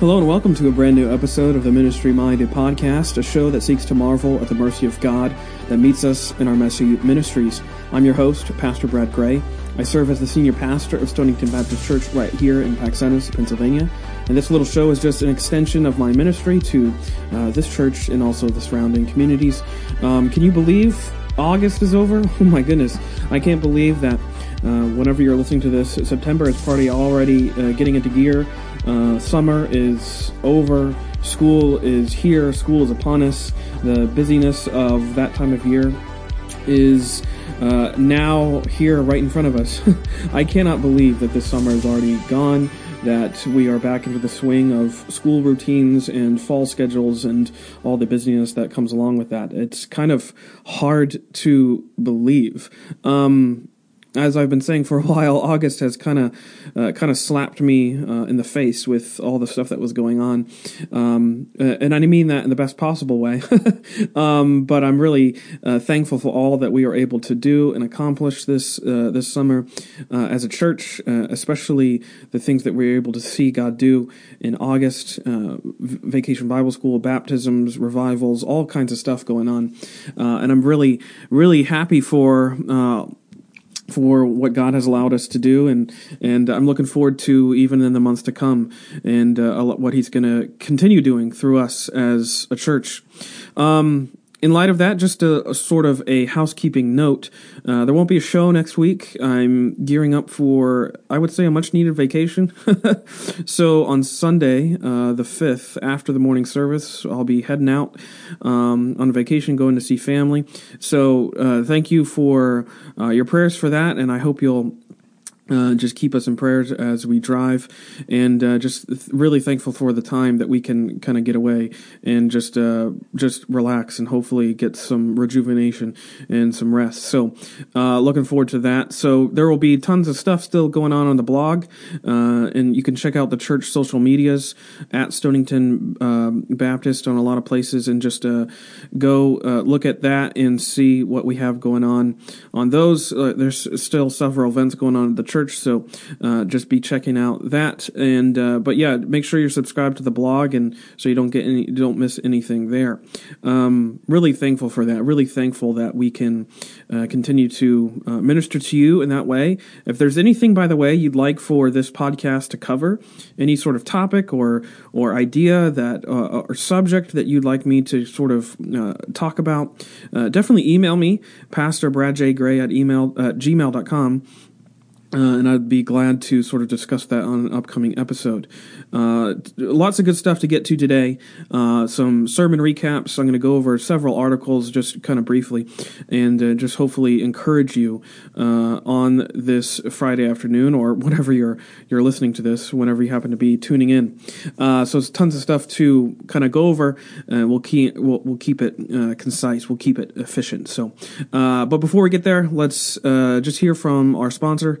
Hello and welcome to a brand new episode of the Ministry Minded Podcast, a show that seeks to marvel at the mercy of God that meets us in our messy ministries. I'm your host, Pastor Brad Gray. I serve as the senior pastor of Stonington Baptist Church right here in Paxinos, Pennsylvania. And this little show is just an extension of my ministry to uh, this church and also the surrounding communities. Um, can you believe August is over? Oh my goodness. I can't believe that uh, whenever you're listening to this, September is party already uh, getting into gear. Uh, summer is over. School is here. School is upon us. The busyness of that time of year is uh, now here right in front of us. I cannot believe that this summer is already gone, that we are back into the swing of school routines and fall schedules and all the busyness that comes along with that. It's kind of hard to believe. Um, as I've been saying for a while, August has kind of uh, kind of slapped me uh, in the face with all the stuff that was going on, um, uh, and I mean that in the best possible way. um, but I'm really uh, thankful for all that we are able to do and accomplish this uh, this summer uh, as a church, especially the things that we are able to see God do in August: Vacation Bible School, baptisms, revivals, all kinds of stuff going on, and I'm really really happy for for what God has allowed us to do, and and I'm looking forward to even in the months to come, and uh, what He's going to continue doing through us as a church. Um, in light of that, just a, a sort of a housekeeping note. Uh, there won't be a show next week. I'm gearing up for, I would say, a much needed vacation. so on Sunday, uh, the 5th, after the morning service, I'll be heading out um, on vacation, going to see family. So uh, thank you for uh, your prayers for that, and I hope you'll uh, just keep us in prayers as we drive, and uh, just really thankful for the time that we can kind of get away and just uh, just relax and hopefully get some rejuvenation and some rest. So, uh, looking forward to that. So there will be tons of stuff still going on on the blog, uh, and you can check out the church social medias at Stonington um, Baptist on a lot of places, and just uh, go look at that and see what we have going on on those. there's still several events going on at the church church. So uh, just be checking out that. And uh, but yeah, make sure you're subscribed to the blog, and so you don't get any, don't miss anything there. Um, really thankful for that. Really thankful that we can uh, continue to uh, minister to you in that way. If there's anything, by the way, you'd like for this podcast to cover, any sort of topic or or idea that uh, or subject that you'd like me to sort of uh, talk about, definitely email me, Pastor Brad J Gray at email at gmail.com uh, and I'd be glad to sort of discuss that on an upcoming episode. Uh, lots of good stuff to get to today. Uh, some sermon recaps. I'm going to go over several articles just kind of briefly and uh, just hopefully encourage you uh, on this Friday afternoon or whenever you're you're listening to this, whenever you happen to be tuning in. Uh, so it's tons of stuff to kind of go over. and we'll keep we'll, we'll keep it concise. We'll keep it efficient. So, but before we get there, let's just hear from our sponsor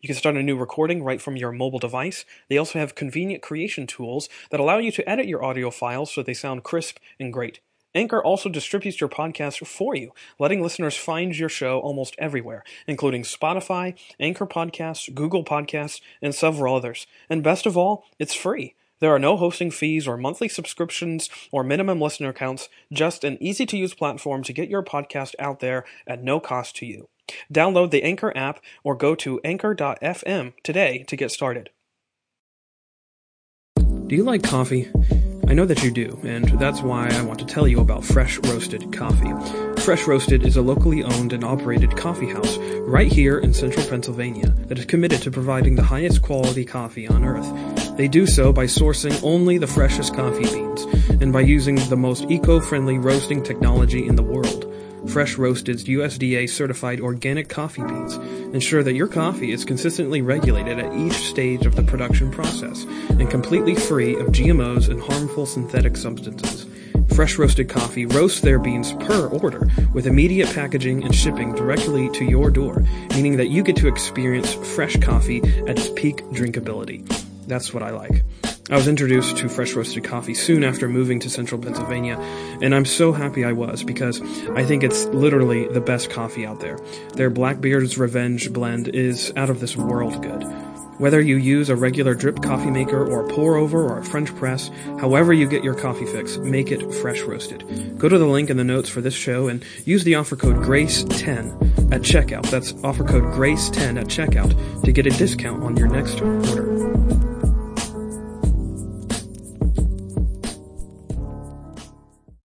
You can start a new recording right from your mobile device. They also have convenient creation tools that allow you to edit your audio files so they sound crisp and great. Anchor also distributes your podcast for you, letting listeners find your show almost everywhere, including Spotify, Anchor Podcasts, Google Podcasts, and several others. And best of all, it's free. There are no hosting fees or monthly subscriptions or minimum listener counts, just an easy to use platform to get your podcast out there at no cost to you. Download the Anchor app or go to anchor.fm today to get started. Do you like coffee? I know that you do, and that's why I want to tell you about Fresh Roasted Coffee. Fresh Roasted is a locally owned and operated coffee house right here in central Pennsylvania that is committed to providing the highest quality coffee on earth. They do so by sourcing only the freshest coffee beans and by using the most eco-friendly roasting technology in the world. Fresh Roasted's USDA certified organic coffee beans ensure that your coffee is consistently regulated at each stage of the production process and completely free of GMOs and harmful synthetic substances. Fresh Roasted Coffee roasts their beans per order with immediate packaging and shipping directly to your door, meaning that you get to experience fresh coffee at its peak drinkability. That's what I like. I was introduced to fresh roasted coffee soon after moving to central Pennsylvania, and I'm so happy I was because I think it's literally the best coffee out there. Their Blackbeard's Revenge blend is out of this world good. Whether you use a regular drip coffee maker or a pour over or a French press, however you get your coffee fix, make it fresh roasted. Go to the link in the notes for this show and use the offer code GRACE10 at checkout. That's offer code GRACE10 at checkout to get a discount on your next order.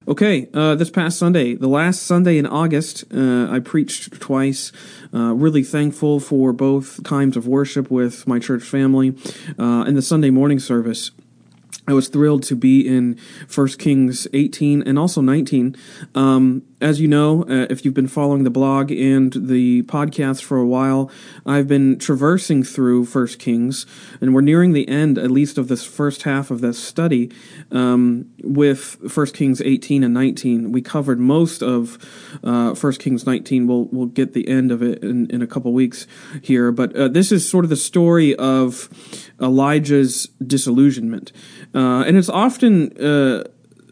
Okay, uh, this past Sunday, the last Sunday in August, uh, I preached twice. Uh, really thankful for both times of worship with my church family uh, and the Sunday morning service. I was thrilled to be in 1 Kings 18 and also 19. Um, as you know, uh, if you've been following the blog and the podcast for a while, I've been traversing through First Kings, and we're nearing the end, at least, of this first half of this study um, with First Kings 18 and 19. We covered most of uh, First Kings 19. We'll we'll get the end of it in, in a couple weeks here, but uh, this is sort of the story of Elijah's disillusionment, uh, and it's often uh,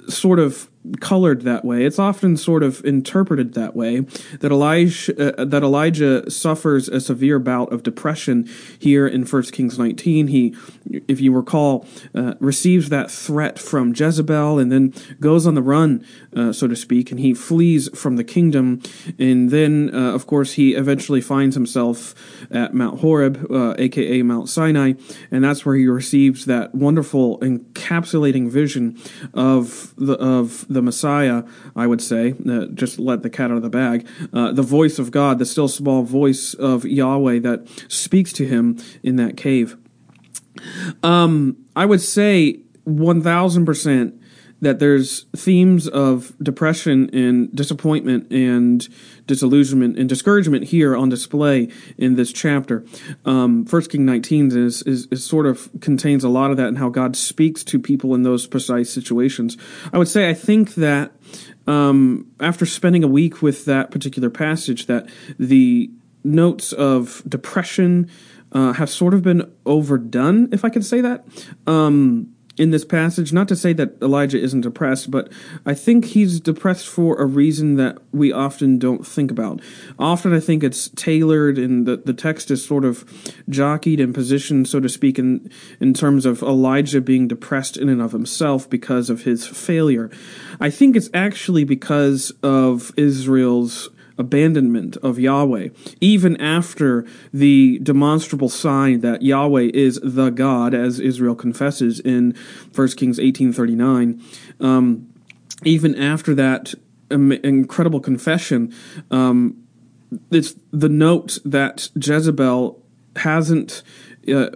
sort of colored that way. It's often sort of interpreted that way that Elijah uh, that Elijah suffers a severe bout of depression here in 1 Kings 19. He if you recall uh, receives that threat from Jezebel and then goes on the run uh, so to speak and he flees from the kingdom and then uh, of course he eventually finds himself at Mount Horeb aka uh, Mount Sinai and that's where he receives that wonderful encapsulating vision of the of the Messiah, I would say, uh, just let the cat out of the bag, uh, the voice of God, the still small voice of Yahweh that speaks to him in that cave. Um, I would say 1000% that there's themes of depression and disappointment and disillusionment and discouragement here on display in this chapter. Um, First King 19 is, is, is sort of contains a lot of that and how God speaks to people in those precise situations. I would say I think that um, after spending a week with that particular passage, that the notes of depression uh, have sort of been overdone, if I can say that. Um, in this passage. Not to say that Elijah isn't depressed, but I think he's depressed for a reason that we often don't think about. Often I think it's tailored and the, the text is sort of jockeyed and positioned, so to speak, in, in terms of Elijah being depressed in and of himself because of his failure. I think it's actually because of Israel's abandonment of Yahweh, even after the demonstrable sign that Yahweh is the God, as Israel confesses in 1 Kings 18.39, um, even after that incredible confession, um, it's the note that Jezebel hasn't uh,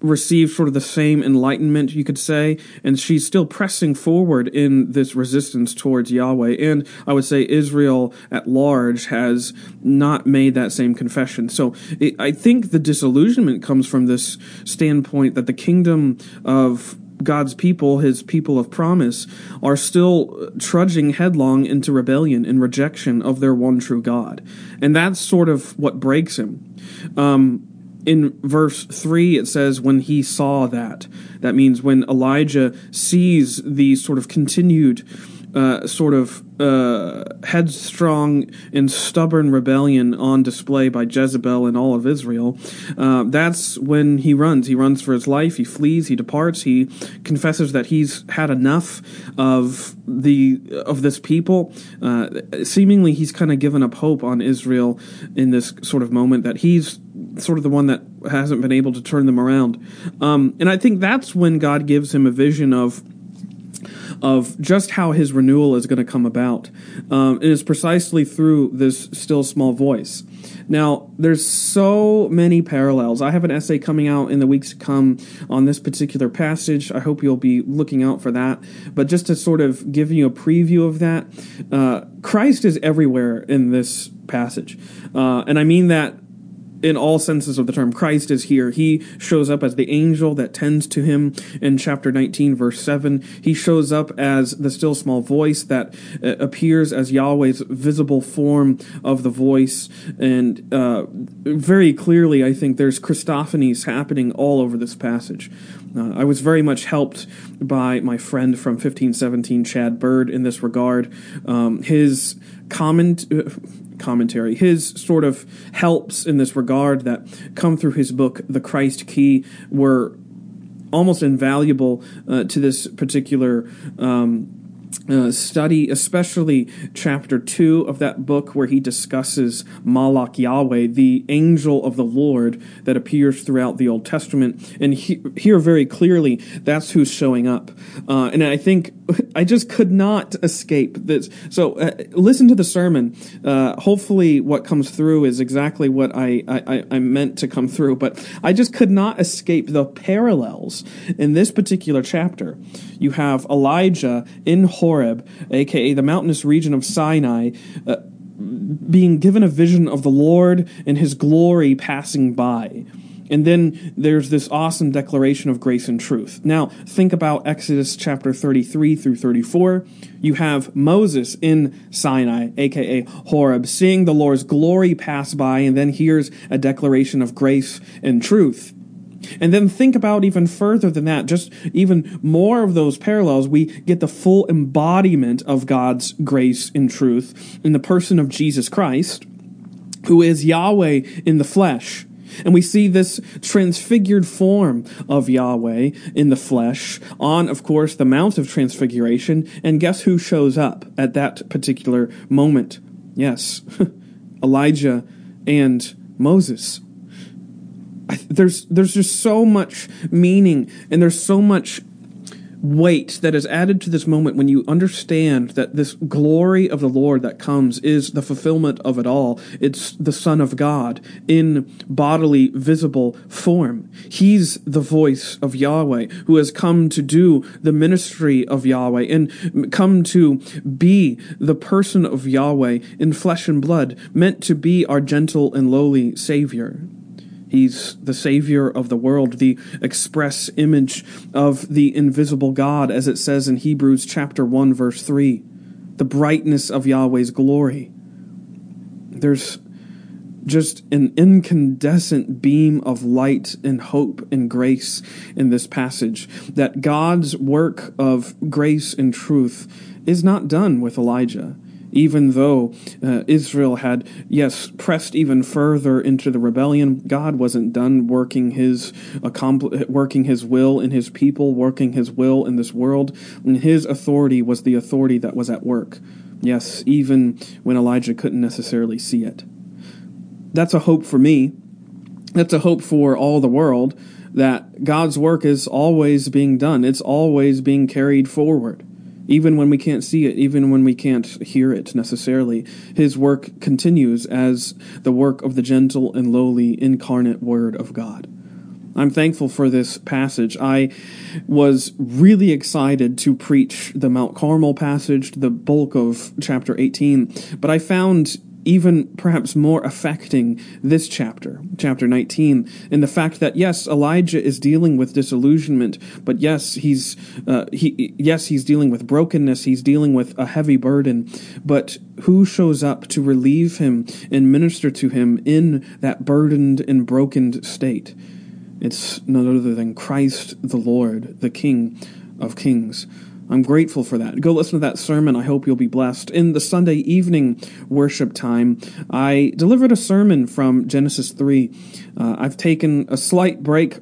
received sort of the same enlightenment, you could say, and she's still pressing forward in this resistance towards Yahweh. And I would say Israel at large has not made that same confession. So it, I think the disillusionment comes from this standpoint that the kingdom of God's people, his people of promise, are still trudging headlong into rebellion and rejection of their one true God. And that's sort of what breaks him. Um, in verse 3 it says when he saw that that means when elijah sees the sort of continued uh, sort of uh, headstrong and stubborn rebellion on display by Jezebel and all of Israel, uh, that's when he runs. He runs for his life. He flees. He departs. He confesses that he's had enough of the of this people. Uh, seemingly, he's kind of given up hope on Israel in this sort of moment that he's sort of the one that hasn't been able to turn them around. Um, and I think that's when God gives him a vision of of just how his renewal is going to come about. Um, and it's precisely through this still small voice. Now, there's so many parallels. I have an essay coming out in the weeks to come on this particular passage. I hope you'll be looking out for that. But just to sort of give you a preview of that, uh, Christ is everywhere in this passage. Uh, and I mean that in all senses of the term. Christ is here. He shows up as the angel that tends to him in chapter 19, verse 7. He shows up as the still small voice that uh, appears as Yahweh's visible form of the voice. And uh, very clearly, I think there's Christophanies happening all over this passage. Uh, I was very much helped by my friend from 1517, Chad Bird, in this regard. Um, his comment. Commentary. His sort of helps in this regard that come through his book, The Christ Key, were almost invaluable uh, to this particular um, uh, study, especially chapter 2 of that book where he discusses Malach Yahweh, the angel of the Lord that appears throughout the Old Testament. And he, here, very clearly, that's who's showing up. Uh, and I think I just could not escape this. So uh, listen to the sermon. Uh, hopefully, what comes through is exactly what I, I, I meant to come through. But I just could not escape the parallels in this particular chapter. You have Elijah in Horeb, aka the mountainous region of Sinai, uh, being given a vision of the Lord and his glory passing by. And then there's this awesome declaration of grace and truth. Now, think about Exodus chapter 33 through 34. You have Moses in Sinai, aka Horeb, seeing the Lord's glory pass by, and then here's a declaration of grace and truth. And then think about even further than that, just even more of those parallels. We get the full embodiment of God's grace and truth in the person of Jesus Christ, who is Yahweh in the flesh. And we see this transfigured form of Yahweh in the flesh on, of course, the Mount of Transfiguration. And guess who shows up at that particular moment? Yes, Elijah and Moses there's there's just so much meaning and there's so much weight that is added to this moment when you understand that this glory of the Lord that comes is the fulfillment of it all. It's the Son of God in bodily, visible form. He's the voice of Yahweh who has come to do the ministry of Yahweh and come to be the person of Yahweh in flesh and blood, meant to be our gentle and lowly Savior. He's the Savior of the world, the express image of the invisible God, as it says in Hebrews chapter 1, verse 3. The brightness of Yahweh's glory. There's just an incandescent beam of light and hope and grace in this passage. That God's work of grace and truth is not done with Elijah even though uh, Israel had, yes, pressed even further into the rebellion, God wasn't done working his working his will in his people, working his will in this world. And his authority was the authority that was at work. Yes, even when Elijah couldn't necessarily see it. That's a hope for me. That's a hope for all the world that God's work is always being done. It's always being carried forward even when we can't see it, even when we can't hear it necessarily. His work continues as the work of the gentle and lowly incarnate Word of God. I'm thankful for this passage. I was really excited to preach the Mount Carmel passage, the bulk of chapter 18, but I found even perhaps more affecting this chapter, chapter 19, in the fact that yes, Elijah is dealing with disillusionment, but yes, he's uh, he yes he's dealing with brokenness, he's dealing with a heavy burden, but who shows up to relieve him and minister to him in that burdened and broken state? It's none other than Christ the Lord, the King of Kings. I'm grateful for that. Go listen to that sermon. I hope you'll be blessed. In the Sunday evening worship time, I delivered a sermon from Genesis 3. Uh, I've taken a slight break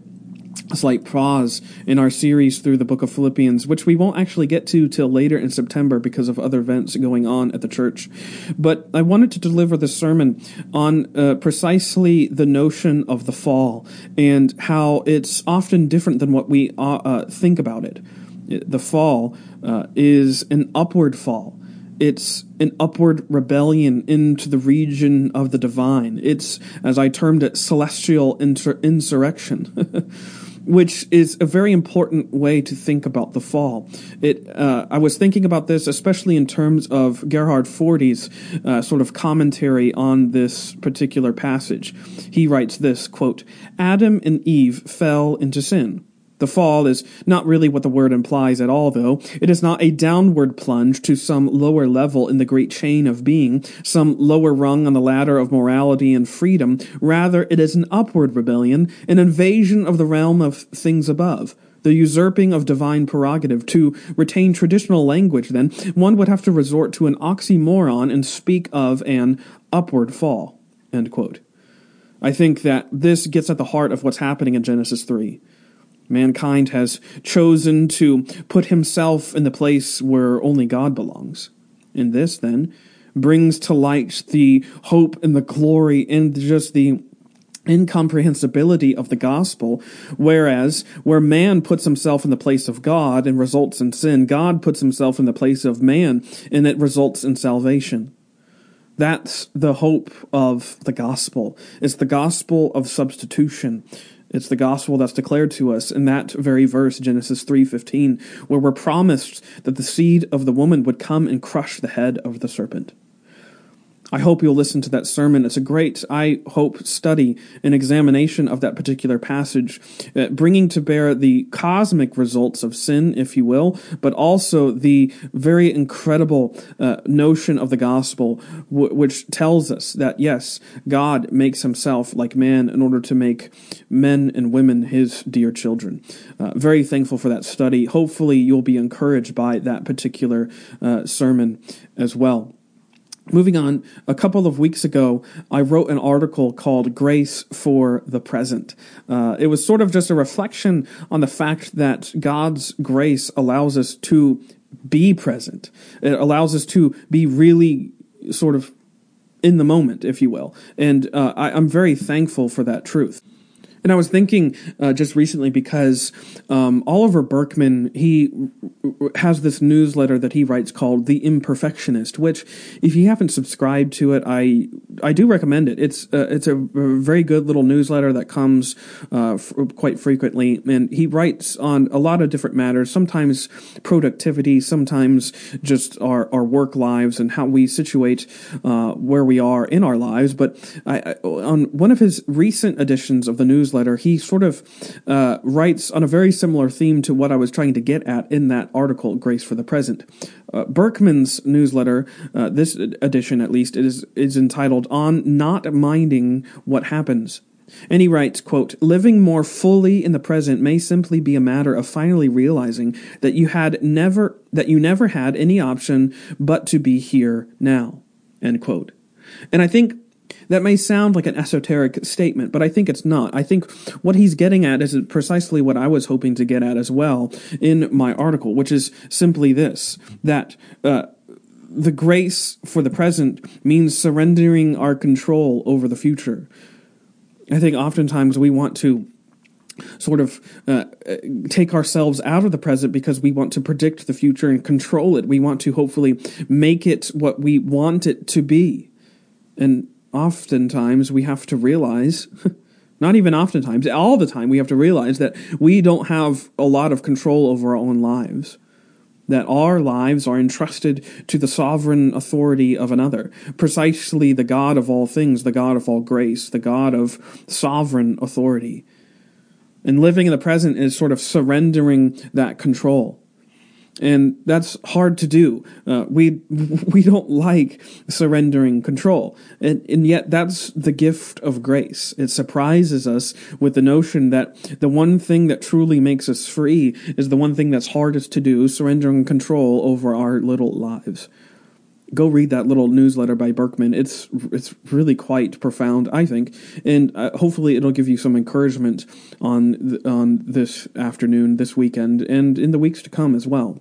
a slight pause in our series through the book of Philippians, which we won't actually get to till later in September because of other events going on at the church. But I wanted to deliver the sermon on uh, precisely the notion of the fall and how it's often different than what we uh, uh think about it the fall uh, is an upward fall. it's an upward rebellion into the region of the divine. It's, as I termed it, celestial insur- insurrection. which is a very important way to think about the fall. It, uh, I was thinking about this, especially in terms of Gerhard Forde's uh, sort of commentary on this particular passage. He writes this quote: "Adam and Eve fell into sin." The fall is not really what the word implies at all, though. It is not a downward plunge to some lower level in the great chain of being, some lower rung on the ladder of morality and freedom. Rather, it is an upward rebellion, an invasion of the realm of things above. The usurping of divine prerogative. To retain traditional language, then, one would have to resort to an oxymoron and speak of an upward fall. I think that this gets at the heart of what's happening in Genesis 3. Mankind has chosen to put himself in the place where only God belongs. And this, then, brings to light the hope and the glory and just the incomprehensibility of the gospel, whereas where man puts himself in the place of God and results in sin, God puts himself in the place of man and it results in salvation. That's the hope of the gospel. It's the gospel of substitution. It's the gospel that's declared to us in that very verse, Genesis 3:15, where we're promised that the seed of the woman would come and crush the head of the serpent. I hope you'll listen to that sermon. It's a great, I hope, study and examination of that particular passage, uh, bringing to bear the cosmic results of sin, if you will, but also the very incredible uh, notion of the gospel, w- which tells us that, yes, God makes himself like man in order to make men and women his dear children. Uh, very thankful for that study. Hopefully, you'll be encouraged by that particular uh, sermon as well. Moving on, a couple of weeks ago, I wrote an article called Grace for the Present. Uh, it was sort of just a reflection on the fact that God's grace allows us to be present. It allows us to be really sort of in the moment, if you will. And uh, I, I'm very thankful for that truth. And I was thinking uh, just recently because um, Oliver Burkeman he has this newsletter that he writes called The Imperfectionist, which if you haven't subscribed to it, I I do recommend it. It's uh, it's a very good little newsletter that comes uh, f- quite frequently, and he writes on a lot of different matters. Sometimes productivity, sometimes just our our work lives and how we situate uh, where we are in our lives. But I, I, on one of his recent editions of the newsletter newsletter, he sort of uh, writes on a very similar theme to what I was trying to get at in that article, Grace for the Present. Uh, Burkeman's newsletter, uh, this edition at least, is, is entitled On Not Minding What Happens. And he writes, quote, living more fully in the present may simply be a matter of finally realizing that you had never that you never had any option but to be here now. End quote. And I think that may sound like an esoteric statement, but I think it's not. I think what he's getting at is precisely what I was hoping to get at as well in my article, which is simply this that uh, the grace for the present means surrendering our control over the future. I think oftentimes we want to sort of uh, take ourselves out of the present because we want to predict the future and control it. We want to hopefully make it what we want it to be. And oftentimes we have to realize, not even oftentimes, all the time, we have to realize that we don't have a lot of control over our own lives. That our lives are entrusted to the sovereign authority of another, precisely the God of all things, the God of all grace, the God of sovereign authority. And living in the present is sort of surrendering that control and that's hard to do. Uh, we we don't like surrendering control, and, and yet that's the gift of grace. It surprises us with the notion that the one thing that truly makes us free is the one thing that's hardest to do: surrendering control over our little lives. Go read that little newsletter by Burkeman. It's it's really quite profound, I think, and uh, hopefully it'll give you some encouragement on th- on this afternoon, this weekend, and in the weeks to come as well.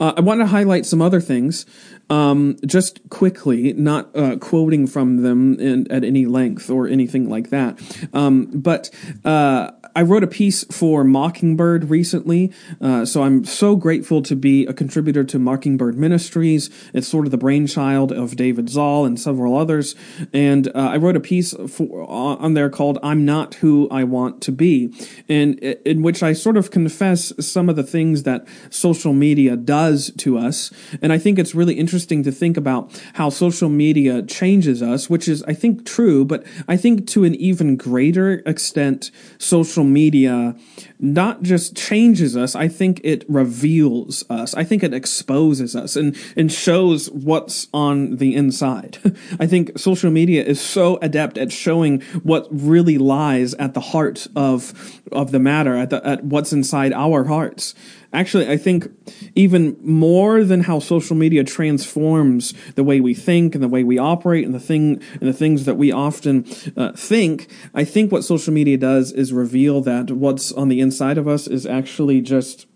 uh, I want to highlight some other things, um, just quickly, not uh, quoting from them in, at any length or anything like that. Um, but uh, I wrote a piece for Mockingbird recently, uh, so I'm so grateful to be a contributor to Mockingbird Ministries. It's sort of the brainchild of David Zahl and several others, and uh, I wrote a piece for, on there called "I'm Not Who I Want to Be," and in which I sort of confess some of the things that social media does to us, and I think it's really interesting to think about how social media changes us, which is I think true, but I think to an even greater extent, social social media not just changes us, I think it reveals us. I think it exposes us and, and shows what's on the inside. I think social media is so adept at showing what really lies at the heart of, of the matter, at, the, at what's inside our hearts. Actually, I think even more than how social media transforms the way we think and the way we operate and the thing and the things that we often uh, think, I think what social media does is reveal that what's on the inside of us is actually just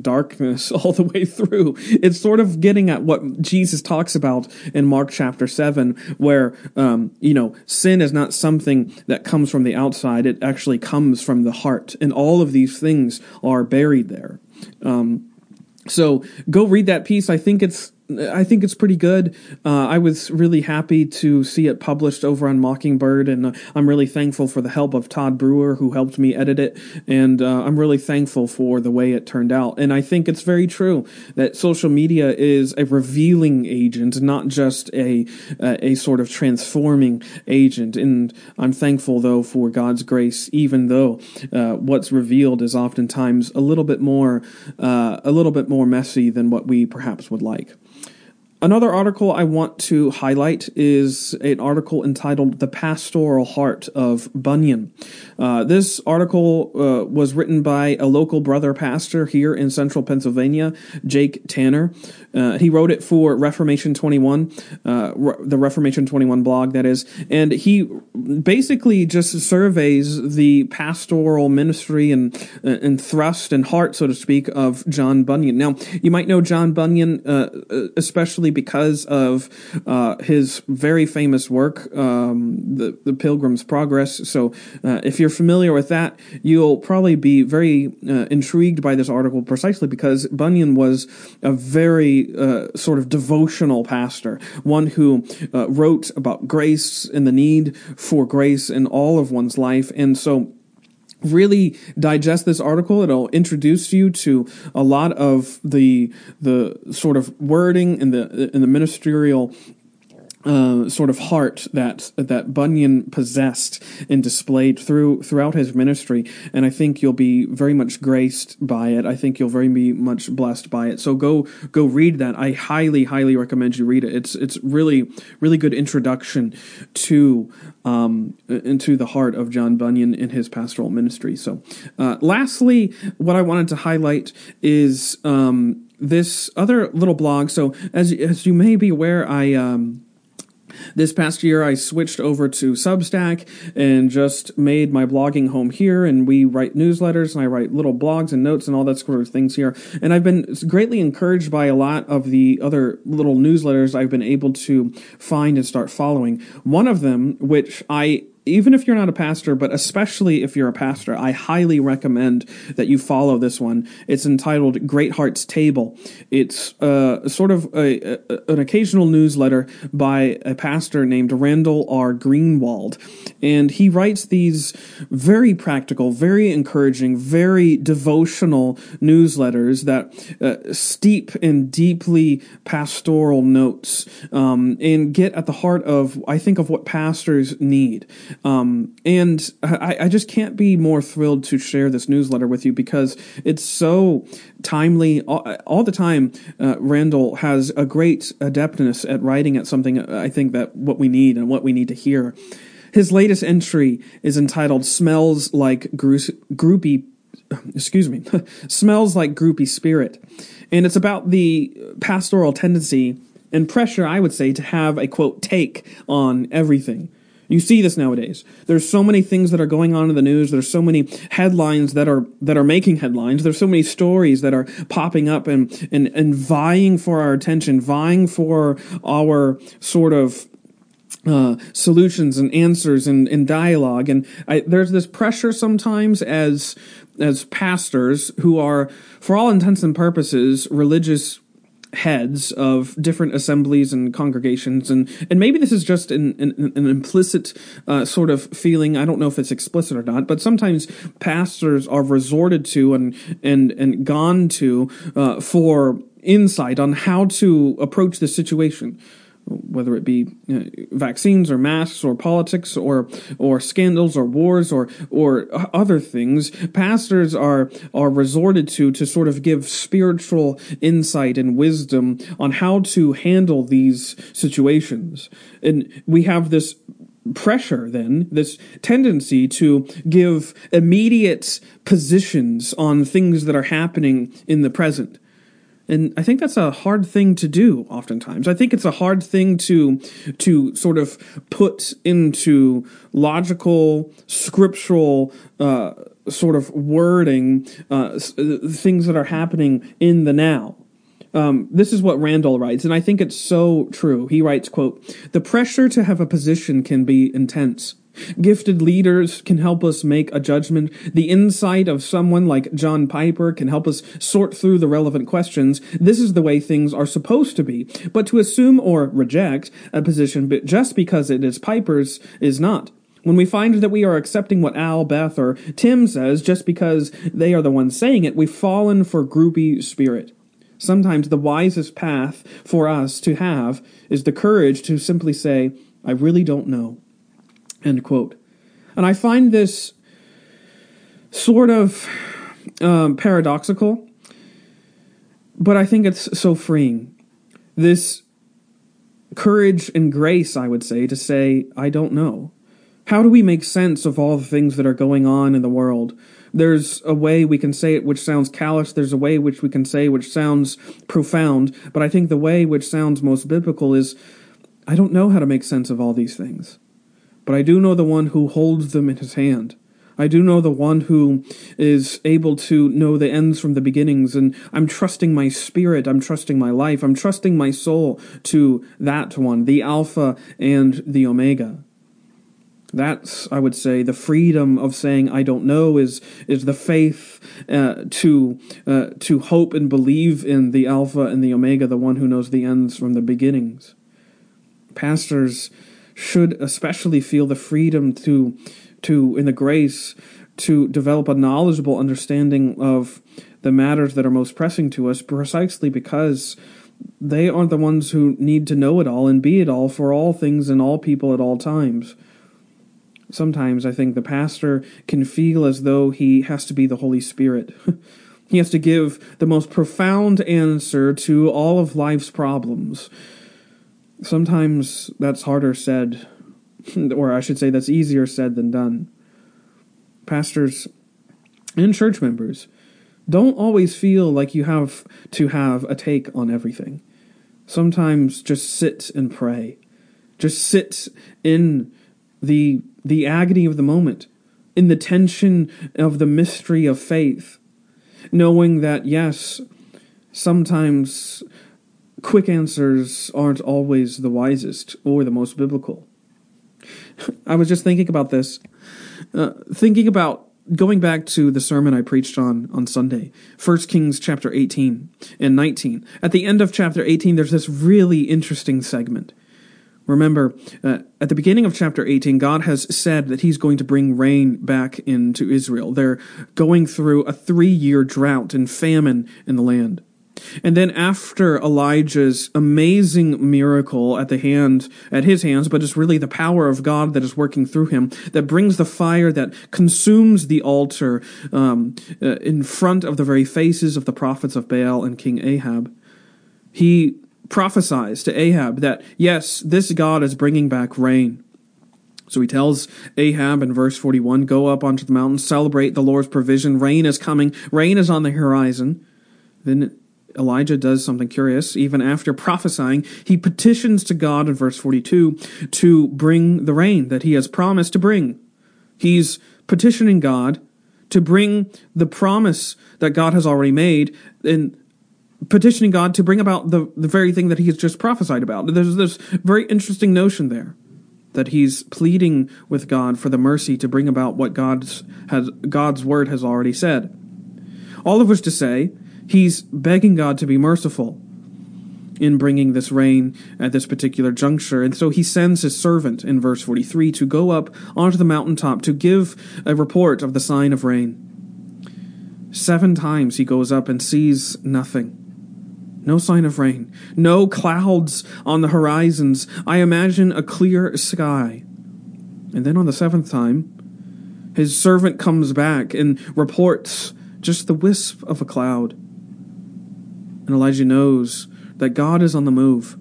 darkness all the way through. It's sort of getting at what Jesus talks about in Mark chapter 7, where, um, you know, sin is not something that comes from the outside, it actually comes from the heart. And all of these things are buried there. Um, so go read that piece. I think it's I think it's pretty good. Uh, I was really happy to see it published over on Mockingbird, and uh, I'm really thankful for the help of Todd Brewer, who helped me edit it. And uh, I'm really thankful for the way it turned out. And I think it's very true that social media is a revealing agent, not just a a sort of transforming agent. And I'm thankful though for God's grace, even though uh, what's revealed is oftentimes a little bit more uh, a little bit more messy than what we perhaps would like. Another article I want to highlight is an article entitled The Pastoral Heart of Bunyan. Uh, this article uh, was written by a local brother pastor here in central Pennsylvania, Jake Tanner. Uh, he wrote it for Reformation 21, uh, Re- the Reformation 21 blog, that is, and he basically just surveys the pastoral ministry and, uh, and thrust and heart, so to speak, of John Bunyan. Now, you might know John Bunyan, uh, especially because of uh, his very famous work, um, the, the Pilgrim's Progress. So, uh, if you're familiar with that, you'll probably be very uh, intrigued by this article precisely because Bunyan was a very uh, sort of devotional pastor, one who uh, wrote about grace and the need for grace in all of one's life. And so, really digest this article. It'll introduce you to a lot of the the sort of wording in the in the ministerial uh, sort of heart that that Bunyan possessed and displayed through throughout his ministry, and I think you'll be very much graced by it. I think you'll very be much blessed by it. So go go read that. I highly highly recommend you read it. It's it's really really good introduction to um, into the heart of John Bunyan in his pastoral ministry. So, uh, lastly, what I wanted to highlight is um, this other little blog. So as as you may be aware, I um, this past year, I switched over to Substack and just made my blogging home here. And we write newsletters and I write little blogs and notes and all that sort of things here. And I've been greatly encouraged by a lot of the other little newsletters I've been able to find and start following. One of them, which I even if you're not a pastor, but especially if you're a pastor, I highly recommend that you follow this one. It's entitled Great Hearts Table. It's uh, sort of a, a, an occasional newsletter by a pastor named Randall R. Greenwald. And he writes these very practical, very encouraging, very devotional newsletters that uh, steep in deeply pastoral notes um, and get at the heart of, I think, of what pastors need. Um, and I, I, just can't be more thrilled to share this newsletter with you because it's so timely all, all the time. Uh, Randall has a great adeptness at writing at something uh, I think that what we need and what we need to hear. His latest entry is entitled "Smells Like Gro- Groupie." Excuse me, smells like groupie spirit, and it's about the pastoral tendency and pressure, I would say, to have a quote take on everything You see this nowadays. There's so many things that are going on in the news. There's so many headlines that are that are making headlines. There's so many stories that are popping up and and, and vying for our attention, vying for our sort of uh, solutions and answers and, and dialogue. And I, there's this pressure sometimes as as pastors who are, for all intents and purposes, religious heads of different assemblies and congregations and and maybe this is just an an, an implicit uh, sort of feeling i don't know if it's explicit or not but sometimes pastors are resorted to and and and gone to uh, for insight on how to approach the situation whether it be you know, vaccines or masks or politics or or scandals or wars or or other things pastors are are resorted to to sort of give spiritual insight and wisdom on how to handle these situations. And we have this pressure then this tendency to give immediate positions on things that are happening in the present and I think that's a hard thing to do oftentimes. I think it's a hard thing to to sort of put into logical, scriptural uh, sort of wording uh, things that are happening in the now. Um, this is what Randall writes, and I think it's so true. He writes, "quote The pressure to have a position can be intense." Gifted leaders can help us make a judgment. The insight of someone like John Piper can help us sort through the relevant questions. This is the way things are supposed to be. But to assume or reject a position just because it is Piper's is not. When we find that we are accepting what Al, Beth, or Tim says just because they are the ones saying it, we've fallen for groupie spirit. Sometimes the wisest path for us to have is the courage to simply say, I really don't know. End quote. And I find this sort of um, paradoxical, but I think it's so freeing. This courage and grace, I would say, to say, I don't know. How do we make sense of all the things that are going on in the world? There's a way we can say it which sounds callous, there's a way which we can say which sounds profound, but I think the way which sounds most biblical is I don't know how to make sense of all these things but I do know the one who holds them in his hand. I do know the one who is able to know the ends from the beginnings, and I'm trusting my spirit, I'm trusting my life, I'm trusting my soul to that one, the Alpha and the Omega. That's, I would say, the freedom of saying I don't know is is the faith uh, to uh, to hope and believe in the Alpha and the Omega, the one who knows the ends from the beginnings. Pastors should especially feel the freedom to to in the grace to develop a knowledgeable understanding of the matters that are most pressing to us precisely because they aren't the ones who need to know it all and be it all for all things and all people at all times. Sometimes I think the pastor can feel as though he has to be the Holy Spirit. he has to give the most profound answer to all of life's problems sometimes that's harder said, or I should say, that's easier said than done. Pastors and church members don't always feel like you have to have a take on everything. Sometimes just sit and pray. Just sit in the the agony of the moment, in the tension of the mystery of faith, knowing that yes, sometimes quick answers aren't always the wisest or the most biblical. I was just thinking about this, uh, thinking about going back to the sermon I preached on on Sunday, 1 Kings chapter 18 and 19. At the end of chapter 18, there's this really interesting segment. Remember, uh, at the beginning of chapter 18, God has said that He's going to bring rain back into Israel. They're going through a three year drought and famine in the land. And then after Elijah's amazing miracle at the hand, at his hands, but it's really the power of God that is working through him that brings the fire that consumes the altar um, uh, in front of the very faces of the prophets of Baal and King Ahab. He prophesies to Ahab that yes, this God is bringing back rain. So he tells Ahab in verse 41 Go up onto the mountain, celebrate the Lord's provision. Rain is coming, rain is on the horizon. Then Elijah does something curious. Even after prophesying, he petitions to God in verse 42 to bring the rain that he has promised to bring. He's petitioning God to bring the promise that God has already made and petitioning God to bring about the, the very thing that he has just prophesied about. There's this very interesting notion there that he's pleading with God for the mercy to bring about what God's has God's word has already said. All of which to say, he's begging God to be merciful in bringing this rain at this particular juncture. And so he sends his servant in verse 43 to go up onto the mountaintop to give a report of the sign of rain. Seven times he goes up and sees nothing. No sign of rain. No clouds on the horizons. I imagine a clear sky. And then on the seventh time, his servant comes back and reports just the wisp of a cloud. And Elijah knows that God is on the move.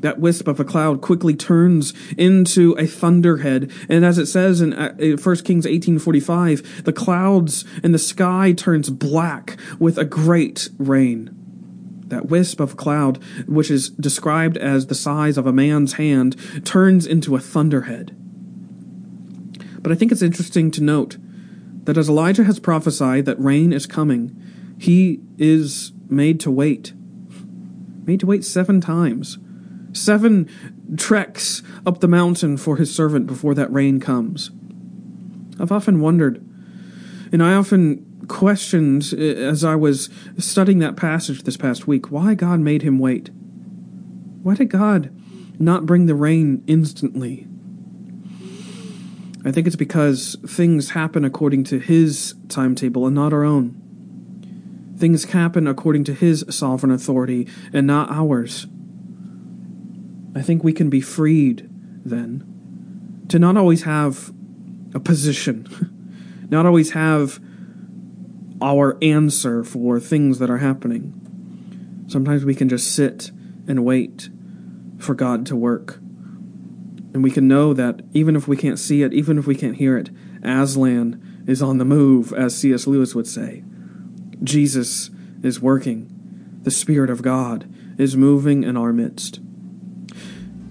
That wisp of a cloud quickly turns into a thunderhead, and as it says in 1 uh, Kings 18:45, the clouds and the sky turns black with a great rain. That wisp of cloud, which is described as the size of a man's hand, turns into a thunderhead. But I think it's interesting to note that as Elijah has prophesied that rain is coming, he is made to wait made to wait seven times. Seven treks up the mountain for his servant before that rain comes. I've often wondered, and I often questioned uh, as I was studying that passage this past week, why God made him wait. Why did God not bring the rain instantly? I think it's because things happen according to his timetable and not our own. Things happen according to His sovereign authority and not ours. I think we can be freed then to not always have a position, not always have our answer for things that are happening. Sometimes we can just sit and wait for God to work. And we can know that even if we can't see it, even if we can't hear it, Aslan is on the move, as C.S. Lewis would say. Jesus is working. The Spirit of God is moving in our midst.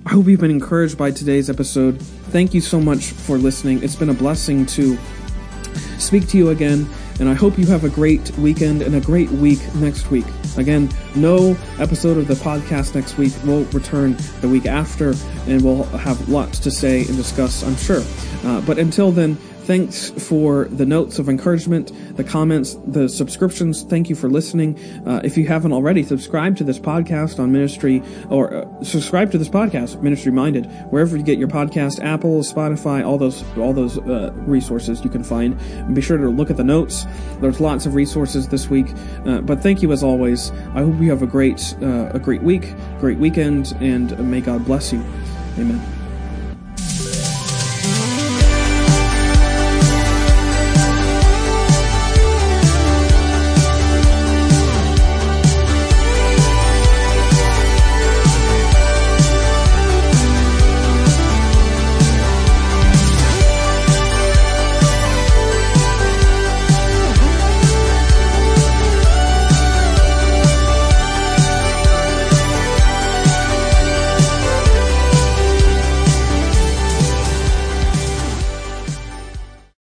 I hope you've been encouraged by today's episode. Thank you so much for listening. It's been a blessing to speak to you again, and I hope you have a great weekend and a great week next week. Again, no episode of the podcast next week. We'll return the week after, and we'll have lots to say and discuss, I'm sure. Uh, but until then, Thanks for the notes of encouragement, the comments, the subscriptions. Thank you for listening. Uh, if you haven't already, subscribe to this podcast on ministry or uh, subscribe to this podcast, Ministry Minded, wherever you get your podcast, Apple, Spotify, all those all those uh, resources you can find. And be sure to look at the notes. There's lots of resources this week. Uh, but thank you as always. I hope you have a great uh, a great week, great weekend, and may God bless you. Amen.